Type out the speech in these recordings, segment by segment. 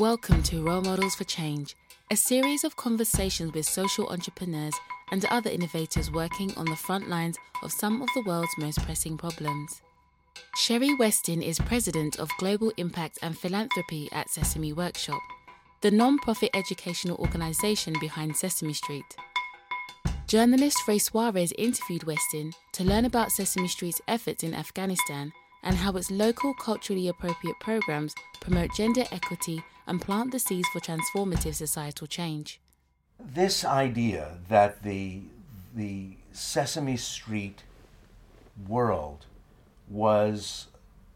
Welcome to Role Models for Change, a series of conversations with social entrepreneurs and other innovators working on the front lines of some of the world's most pressing problems. Sherrie Westin is president of Global Impact and Philanthropy at Sesame Workshop, the non profit educational organization behind Sesame Street. Journalist Ray Suarez interviewed Westin to learn about Sesame Street's efforts in Afghanistan and how its local culturally appropriate programs promote gender equity and plant the seeds for transformative societal change. This idea that the, the Sesame Street world was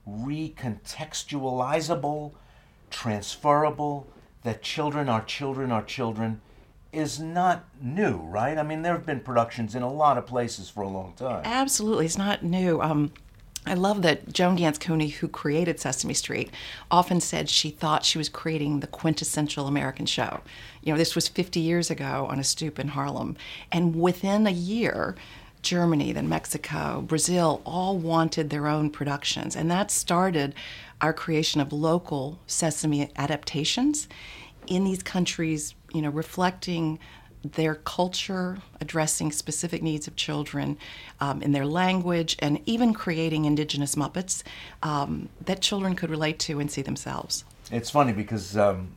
recontextualizable, transferable, that children are children are children is not new, right? I mean, there have been productions in a lot of places for a long time. Absolutely, it's not new. Um, I love that Joan Ganz Cooney, who created Sesame Street, often said she thought she was creating the quintessential American show. You know, this was 50 years ago on a stoop in Harlem. And within a year, Germany, then Mexico, Brazil all wanted their own productions. And that started our creation of local Sesame adaptations in these countries, you know, reflecting their culture, addressing specific needs of children um, in their language, and even creating indigenous Muppets um, that children could relate to and see themselves. It's funny because um,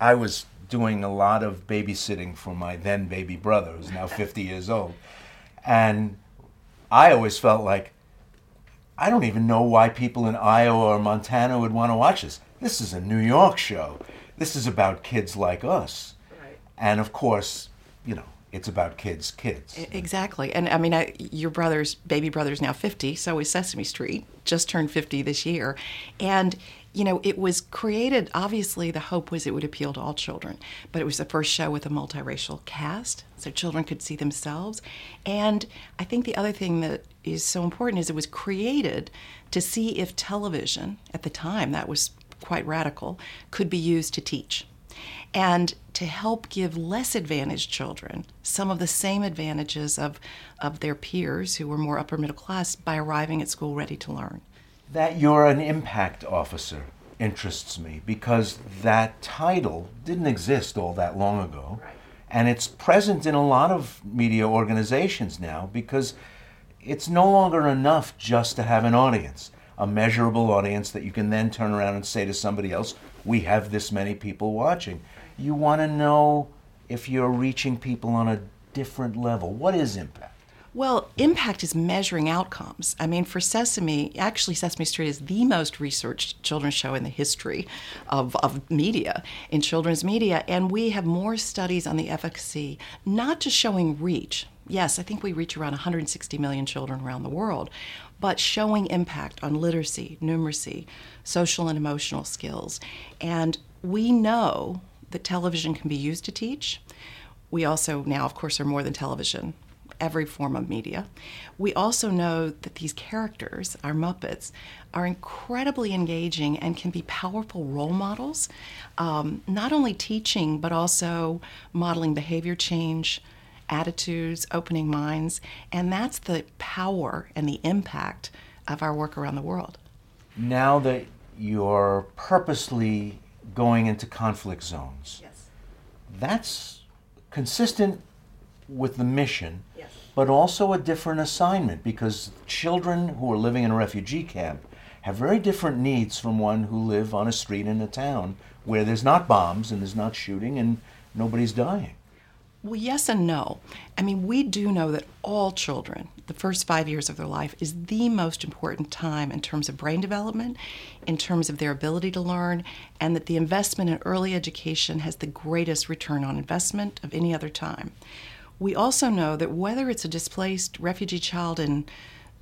I was doing a lot of babysitting for my then baby brother, who's now 50 years old. And I always felt like, I don't even know why people in Iowa or Montana would want to watch this. This is a New York show. This is about kids like us. Right. And of course, you know, it's about kids, kids. Exactly. And I mean, I, your brother's baby brother's now 50, so is Sesame Street, just turned 50 this year. And, you know, it was created, obviously, the hope was it would appeal to all children, but it was the first show with a multiracial cast, so children could see themselves. And I think the other thing that is so important is it was created to see if television, at the time, that was quite radical, could be used to teach and to help give less advantaged children some of the same advantages of, of their peers who were more upper middle class by arriving at school ready to learn. That you're an impact officer interests me because that title didn't exist all that long ago. Right. And it's present in a lot of media organizations now because it's no longer enough just to have an audience, a measurable audience that you can then turn around and say to somebody else, we have this many people watching you want to know if you're reaching people on a different level. What is impact? Well, impact is measuring outcomes. I mean, for Sesame, actually, Sesame Street is the most researched children's show in the history of, of media, in children's media. And we have more studies on the efficacy, not just showing reach. Yes, I think we reach around 160 million children around the world, but showing impact on literacy, numeracy, social and emotional skills. And we know that television can be used to teach. We also now, of course, are more than television, every form of media. We also know that these characters, our Muppets, are incredibly engaging and can be powerful role models, um, not only teaching, but also modeling behavior change, attitudes, opening minds. And that's the power and the impact of our work around the world. Now that you're purposely going into conflict zones. Yes. That's consistent with the mission, yes. but also a different assignment because children who are living in a refugee camp have very different needs from one who live on a street in a town where there's not bombs and there's not shooting and nobody's dying. Well, yes and no. I mean, we do know that all children, the first five years of their life, is the most important time in terms of brain development, in terms of their ability to learn, and that the investment in early education has the greatest return on investment of any other time. We also know that whether it's a displaced refugee child in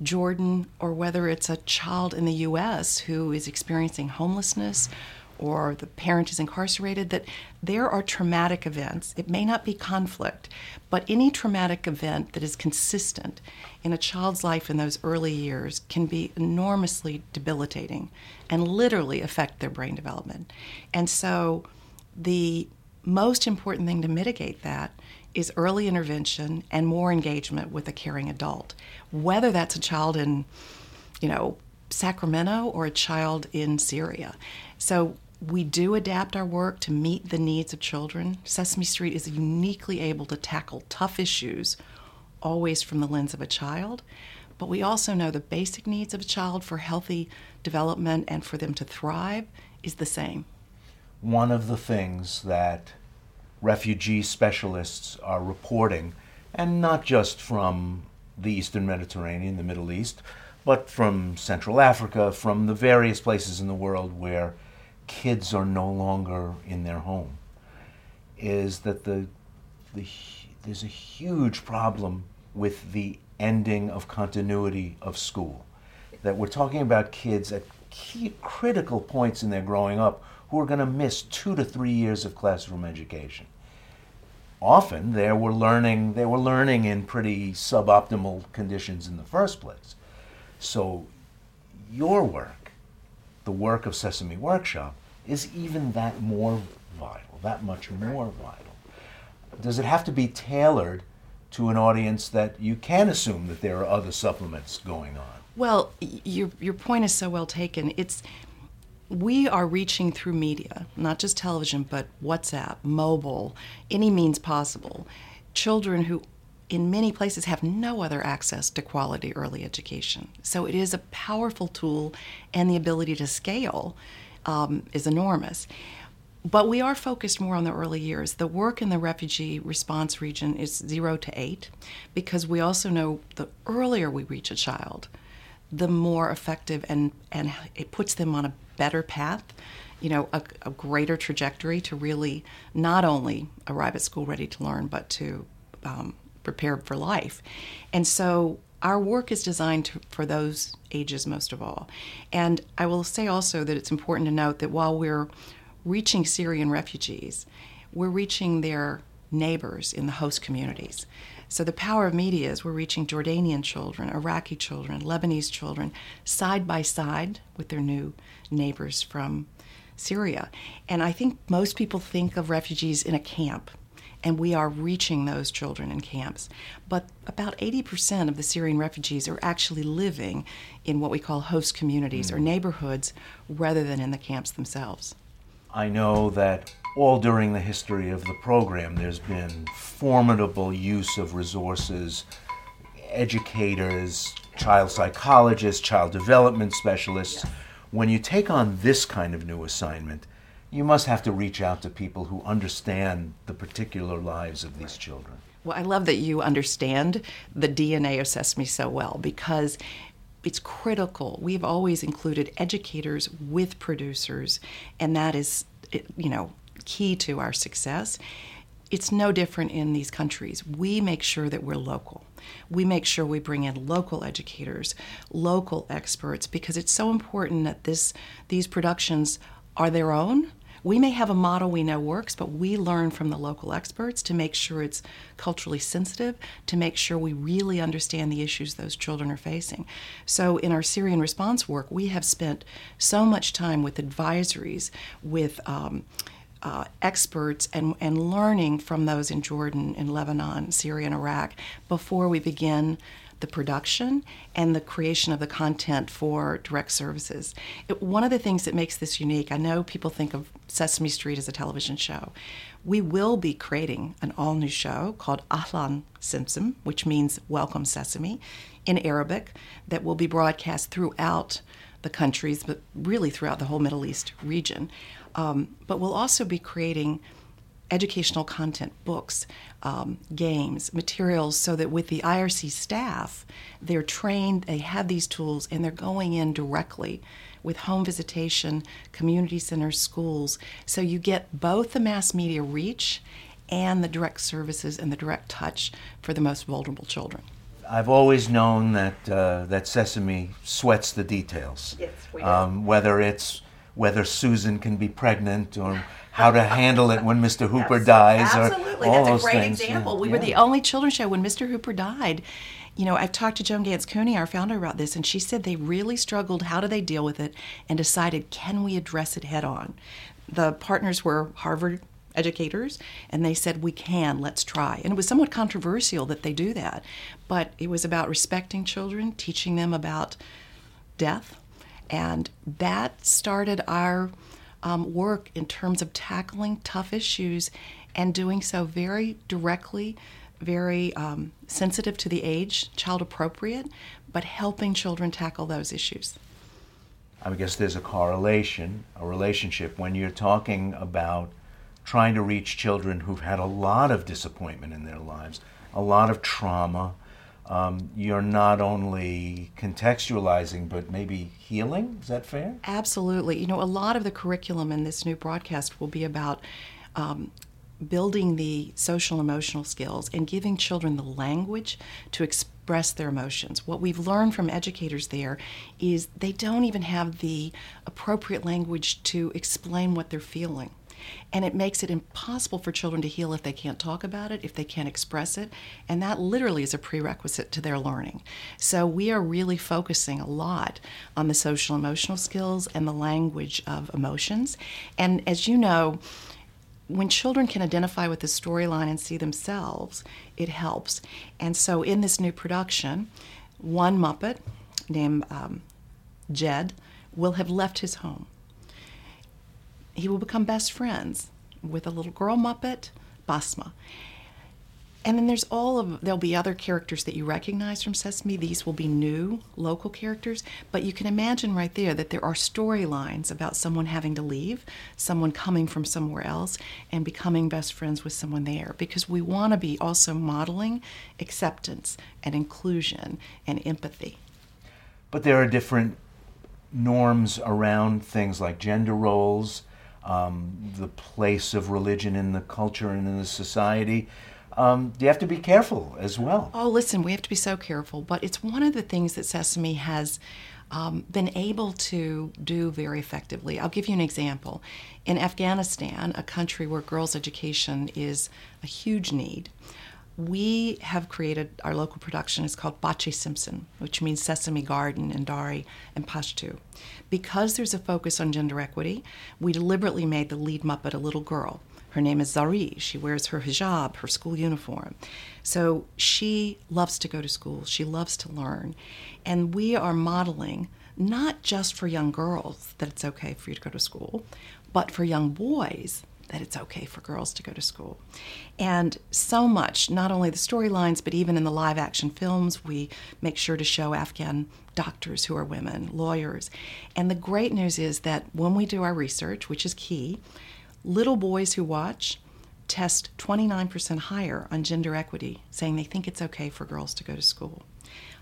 Jordan or whether it's a child in the U.S. who is experiencing homelessness or the parent is incarcerated, that there are traumatic events. It may not be conflict, but any traumatic event that is consistent in a child's life in those early years can be enormously debilitating and literally affect their brain development. And so, the most important thing to mitigate that is early intervention and more engagement with a caring adult, whether that's a child in, you know, Sacramento or a child in Syria. So We do adapt our work to meet the needs of children. Sesame Street is uniquely able to tackle tough issues, always from the lens of a child. But we also know the basic needs of a child for healthy development and for them to thrive is the same. One of the things that refugee specialists are reporting, and not just from the Eastern Mediterranean, the Middle East, but from Central Africa, from the various places in the world where kids are no longer in their home, is that the, the, there's a huge problem with the ending of continuity of school. That we're talking about kids at key, critical points in their growing up who are going to miss two to three years of classroom education. Often they were learning they were learning in pretty suboptimal conditions in the first place. So your work, the work of Sesame Workshop, is even that more vital, that much more vital. Does it have to be tailored to an audience that you can assume that there are other supplements going on? Well, your your point is so well taken. It's we are reaching through media, not just television, but WhatsApp, mobile, any means possible. Children who in many places have no other access to quality early education. So it is a powerful tool, and the ability to scale um, is enormous. But we are focused more on the early years. The work in the refugee response region is zero to eight because we also know the earlier we reach a child, the more effective and, and it puts them on a better path, you know, a, a greater trajectory to really not only arrive at school ready to learn, but to um, prepare for life. And so our work is designed to, for those ages most of all. And I will say also that it's important to note that while we're reaching Syrian refugees, we're reaching their neighbors in the host communities. So the power of media is we're reaching Jordanian children, Iraqi children, Lebanese children side by side with their new neighbors from Syria. And I think most people think of refugees in a camp, and we are reaching those children in camps. But about 80% of the Syrian refugees are actually living in what we call host communities mm. or neighborhoods rather than in the camps themselves. I know that all during the history of the program, there's been formidable use of resources, educators, child psychologists, child development specialists. When you take on this kind of new assignment, you must have to reach out to people who understand the particular lives of these children. Well, I love that you understand the DNA of Sesame so well because it's critical. We've always included educators with producers, and that is, you know, key to our success. It's no different in these countries. We make sure that we're local. We make sure we bring in local educators, local experts, because it's so important that this these productions are their own we may have a model we know works, but we learn from the local experts to make sure it's culturally sensitive, to make sure we really understand the issues those children are facing. So, in our Syrian response work, we have spent so much time with advisories, with um, uh, experts and, and learning from those in Jordan, in Lebanon, Syria, and Iraq before we begin the production and the creation of the content for direct services. It, one of the things that makes this unique, I know people think of Sesame Street as a television show. We will be creating an all new show called Ahlan Simsim, which means Welcome Sesame, in Arabic, that will be broadcast throughout the countries, but really throughout the whole Middle East region. Um, but we'll also be creating educational content, books, um, games, materials, so that with the IRC staff, they're trained, they have these tools, and they're going in directly with home visitation, community centers, schools. So you get both the mass media reach and the direct services and the direct touch for the most vulnerable children. I've always known that uh, that Sesame sweats the details. Yes, we do. Um, whether it's whether Susan can be pregnant or how to handle it when Mr. Hooper dies. Absolutely, that's a great things. example. Yeah. We yeah. were the only children's show when Mr. Hooper died. You know, I've talked to Joan Ganz Cooney, our founder, about this, and she said they really struggled. How do they deal with it? And decided, can we address it head on? The partners were Harvard educators, and they said, We can, let's try. And it was somewhat controversial that they do that, but it was about respecting children, teaching them about death, and that started our um, work in terms of tackling tough issues and doing so very directly, very um, sensitive to the age, child appropriate, but helping children tackle those issues. I guess there's a correlation, a relationship when you're talking about trying to reach children who've had a lot of disappointment in their lives, a lot of trauma. Um, you're not only contextualizing, but maybe healing. Is that fair? Absolutely. You know, a lot of the curriculum in this new broadcast will be about um, building the social emotional skills and giving children the language to express their emotions. What we've learned from educators there is they don't even have the appropriate language to explain what they're feeling. And it makes it impossible for children to heal if they can't talk about it, if they can't express it. And that literally is a prerequisite to their learning. So we are really focusing a lot on the social emotional skills and the language of emotions. And as you know, when children can identify with the storyline and see themselves, it helps. And so in this new production, one Muppet named um, Jad will have left his home. He will become best friends with a little girl Muppet, Basma. And then there's all of there'll be other characters that you recognize from Sesame. These will be new local characters, but you can imagine right there that there are storylines about someone having to leave, someone coming from somewhere else and becoming best friends with someone there because we want to be also modeling acceptance and inclusion and empathy. But there are different norms around things like gender roles, um, the place of religion in the culture and in the society um, you have to be careful as well. Oh, listen, we have to be so careful. But it's one of the things that Sesame has um, been able to do very effectively. I'll give you an example. In Afghanistan, a country where girls' education is a huge need, we have created our local production is called Baghch-e-Simsim, which means Sesame Garden in Dari and Pashto. Because there's a focus on gender equity, we deliberately made the lead Muppet a little girl. Her name is Zari. She wears her hijab, her school uniform. So she loves to go to school. She loves to learn. And we are modeling not just for young girls that it's okay for you to go to school, but for young boys that it's okay for girls to go to school. And so much, not only the storylines, but even in the live action films, we make sure to show Afghan doctors who are women, lawyers. And the great news is that when we do our research, which is key, Little boys who watch test 29% higher on gender equity, saying they think it's okay for girls to go to school.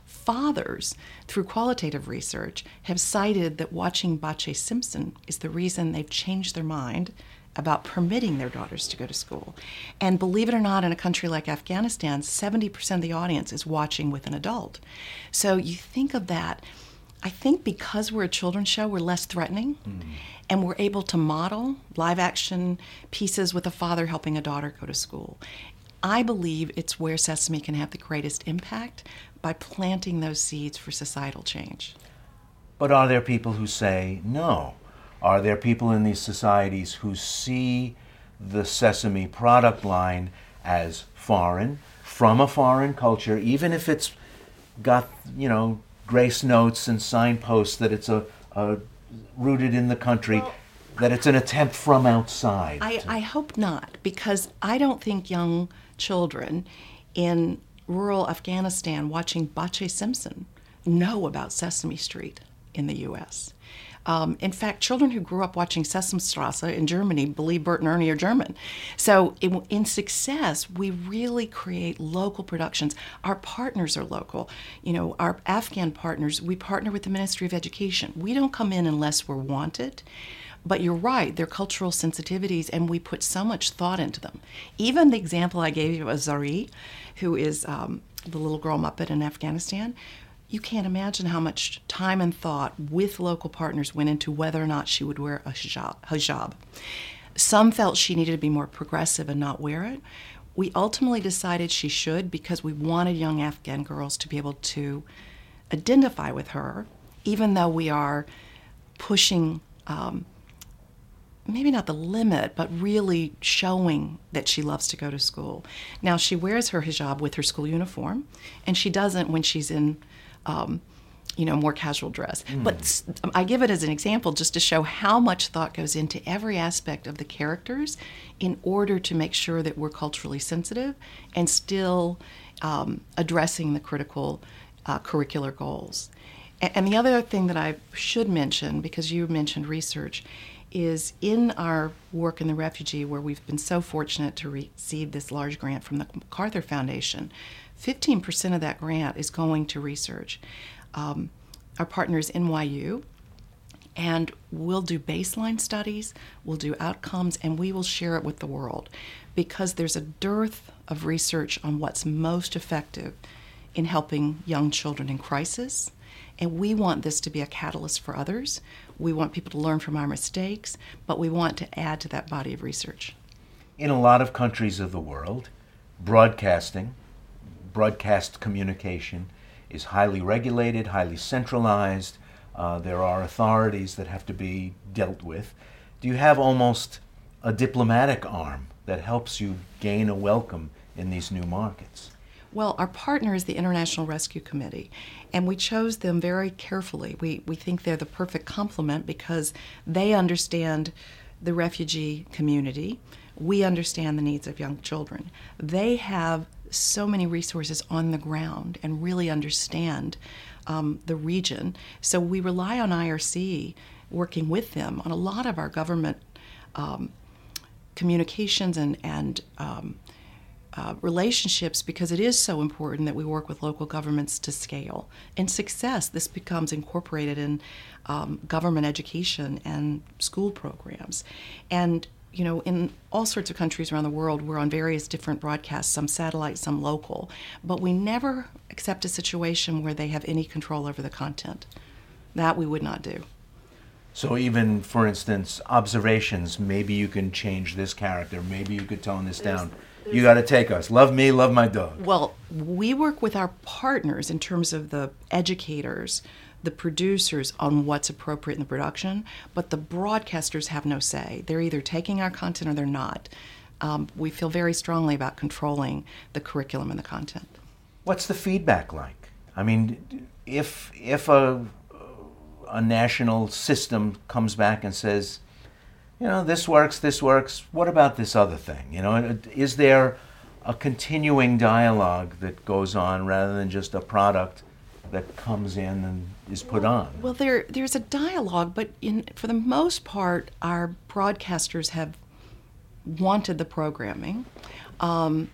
Fathers, through qualitative research, have cited that watching Baghch-e-Simsim is the reason they've changed their mind about permitting their daughters to go to school. And believe it or not, in a country like Afghanistan, 70% of the audience is watching with an adult. So you think of that. I think because we're a children's show, we're less threatening. Mm and we're able to model live action pieces with a father helping a daughter go to school. I believe it's where Sesame can have the greatest impact by planting those seeds for societal change. But are there people who say no? Are there people in these societies who see the Sesame product line as foreign, from a foreign culture, even if it's got, you know, grace notes and signposts that it's a, a rooted in the country, well, that it's an attempt from outside. I, I hope not, because I don't think young children in rural Afghanistan watching Baghch-e-Simsim know about Sesame Street in the U.S. Um, in fact, children who grew up watching Sesamstrasse in Germany believe Bert and Ernie are German. So, in, in, success, we really create local productions. Our partners are local. You know, our Afghan partners, we partner with the Ministry of Education. We don't come in unless we're wanted. But you're right, they're cultural sensitivities, and we put so much thought into them. Even the example I gave you of Zari, who is um, the little girl Muppet in Afghanistan, you can't imagine how much time and thought with local partners went into whether or not she would wear a hijab. Some felt she needed to be more progressive and not wear it. We ultimately decided she should because we wanted young Afghan girls to be able to identify with her, even though we are pushing um, maybe not the limit, but really showing that she loves to go to school. Now, she wears her hijab with her school uniform, and she doesn't when she's in um, you know, more casual dress. Mm. But I give it as an example just to show how much thought goes into every aspect of the characters in order to make sure that we're culturally sensitive and still um, addressing the critical uh, curricular goals. And, and the other thing that I should mention, because you mentioned research, is in our work in the refugee, where we've been so fortunate to receive this large grant from the MacArthur Foundation, 15% of that grant is going to research. Um, our partner is NYU, and we'll do baseline studies, we'll do outcomes, and we will share it with the world because there's a dearth of research on what's most effective in helping young children in crisis. And we want this to be a catalyst for others. We want people to learn from our mistakes, but we want to add to that body of research. In a lot of countries of the world, broadcasting, broadcast communication is highly regulated, highly centralized. Uh, there are authorities that have to be dealt with. Do you have almost a diplomatic arm that helps you gain a welcome in these new markets? Well, our partner is the International Rescue Committee, and we chose them very carefully. We, we think they're the perfect complement because they understand the refugee community. We understand the needs of young children. They have so many resources on the ground and really understand um, the region. So we rely on IRC working with them on a lot of our government um, communications and, and um, uh, relationships because it is so important that we work with local governments to scale. In success, this becomes incorporated in um, government education and school programs. And you know, in all sorts of countries around the world, we're on various different broadcasts, some satellite, some local, but we never accept a situation where they have any control over the content. That we would not do. So even, for instance, observations, maybe you can change this character, maybe you could tone this there's, down. There's, you got to take us. Love me, love my dog. Well, we work with our partners in terms of the educators the producers on what's appropriate in the production, but the broadcasters have no say. They're either taking our content or they're not. Um, we feel very strongly about controlling the curriculum and the content. What's the feedback like? I mean, if if a a national system comes back and says, you know, this works, this works. What about this other thing? You know, is there a continuing dialogue that goes on rather than just a product that comes in and is put on? Well, there there's a dialogue, but in for the most part, our broadcasters have wanted the programming. Um,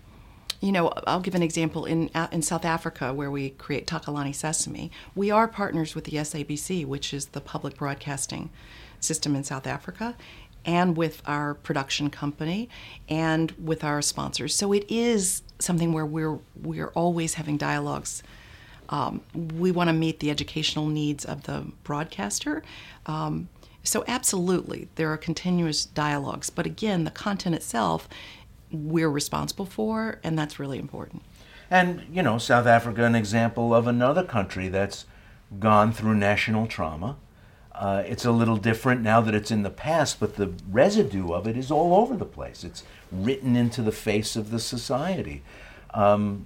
you know, I'll give an example in in South Africa where we create Takalani Sesame. We are partners with the SABC, which is the public broadcasting system in South Africa, and with our production company and with our sponsors. So it is something where we're we're always having dialogues um, we want to meet the educational needs of the broadcaster. Um, so, absolutely, there are continuous dialogues. But again, the content itself, we're responsible for, and that's really important. And, you know, South Africa, an example of another country that's gone through national trauma. Uh, it's a little different now that it's in the past, but the residue of it is all over the place. It's written into the face of the society. Um,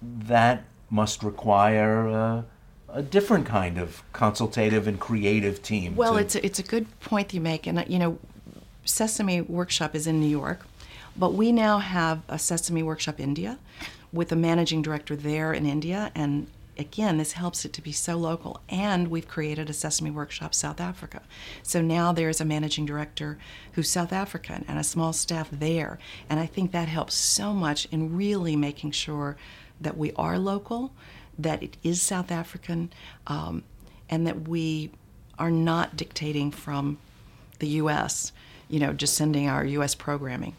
that must require uh, a different kind of consultative and creative team. Well, to... it's a, it's a good point you make, and uh, you know, Sesame Workshop is in New York, but we now have a Sesame Workshop India, with a managing director there in India, and again, this helps it to be so local. And we've created a Sesame Workshop South Africa. So now there's a managing director who's South African and a small staff there. And I think that helps so much in really making sure that we are local, that it is South African, um, and that we are not dictating from the U.S. You know, just sending our U.S. programming.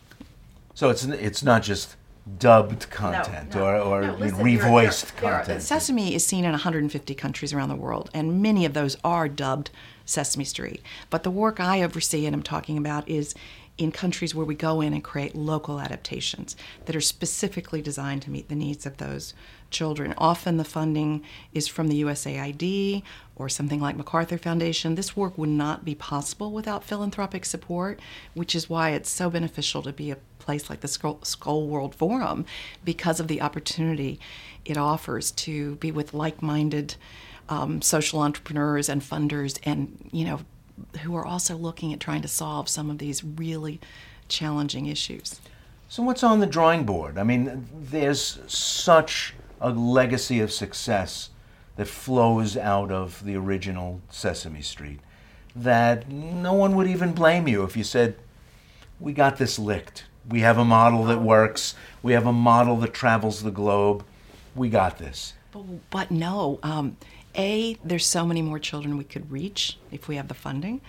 So it's it's not just dubbed content no, no, or, or no, listen, revoiced you're, you're, content. Sesame is seen in 150 countries around the world, and many of those are dubbed Sesame Street. But the work I oversee and I'm talking about is in countries where we go in and create local adaptations that are specifically designed to meet the needs of those children. Often the funding is from the USAID or something like MacArthur Foundation. This work would not be possible without philanthropic support, which is why it's so beneficial to be a place like the Skoll World Forum because of the opportunity it offers to be with like minded um, social entrepreneurs and funders, and you know, who are also looking at trying to solve some of these really challenging issues. So, what's on the drawing board? I mean, there's such a legacy of success that flows out of the original Sesame Street that no one would even blame you if you said, We got this licked. We have a model that works, we have a model that travels the globe. We got this. But, but no. Um, a, there's so many more children we could reach if we have the funding.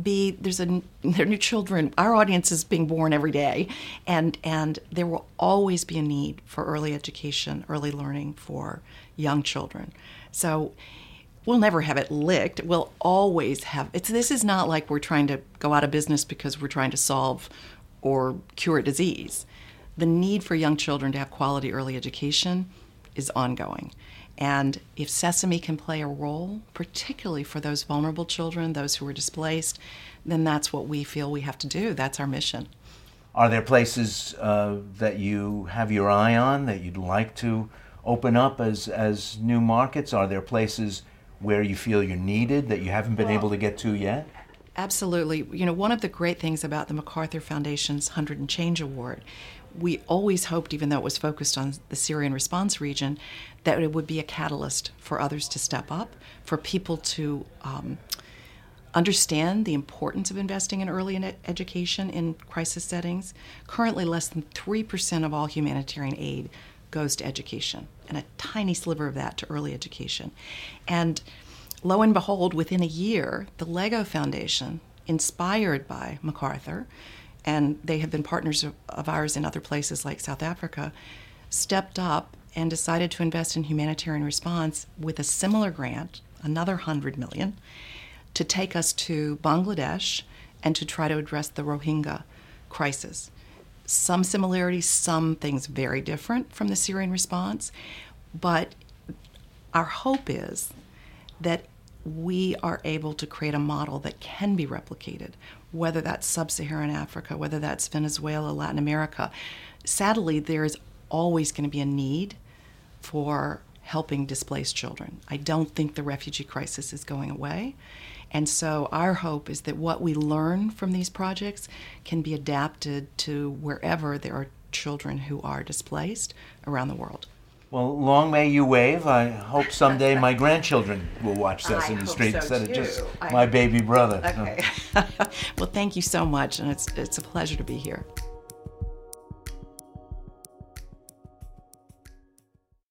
B, there's a there are new children. Our audience is being born every day, and and there will always be a need for early education, early learning for young children. So we'll never have it licked. We'll always have it's this is not like we're trying to go out of business because we're trying to solve or cure a disease. The need for young children to have quality early education is ongoing. And if Sesame can play a role, particularly for those vulnerable children, those who are displaced, then that's what we feel we have to do. That's our mission. Are there places uh, that you have your eye on that you'd like to open up as, as new markets? Are there places where you feel you're needed that you haven't been able to get to yet? Absolutely. You know, one of the great things about the MacArthur Foundation's 100 and Change Award we always hoped, even though it was focused on the Syrian response region, that it would be a catalyst for others to step up, for people to um, understand the importance of investing in early education in crisis settings. Currently, less than 3% of all humanitarian aid goes to education, and a tiny sliver of that to early education. And lo and behold, within a year, the Lego Foundation, inspired by MacArthur, and they have been partners of, ours in other places like South Africa, stepped up and decided to invest in humanitarian response with a similar grant, another 100 million, to take us to Bangladesh and to try to address the Rohingya crisis. Some similarities, some things very different from the Syrian response, but our hope is that we are able to create a model that can be replicated, whether that's sub Saharan Africa, whether that's Venezuela, Latin America. Sadly, there is always going to be a need for helping displaced children. I don't think the refugee crisis is going away. And so, our hope is that what we learn from these projects can be adapted to wherever there are children who are displaced around the world. Well, long may you wave. I hope someday my grandchildren will watch Sesame Street so instead too. of just I my baby brother. Okay. Oh. well, thank you so much, and it's it's a pleasure to be here.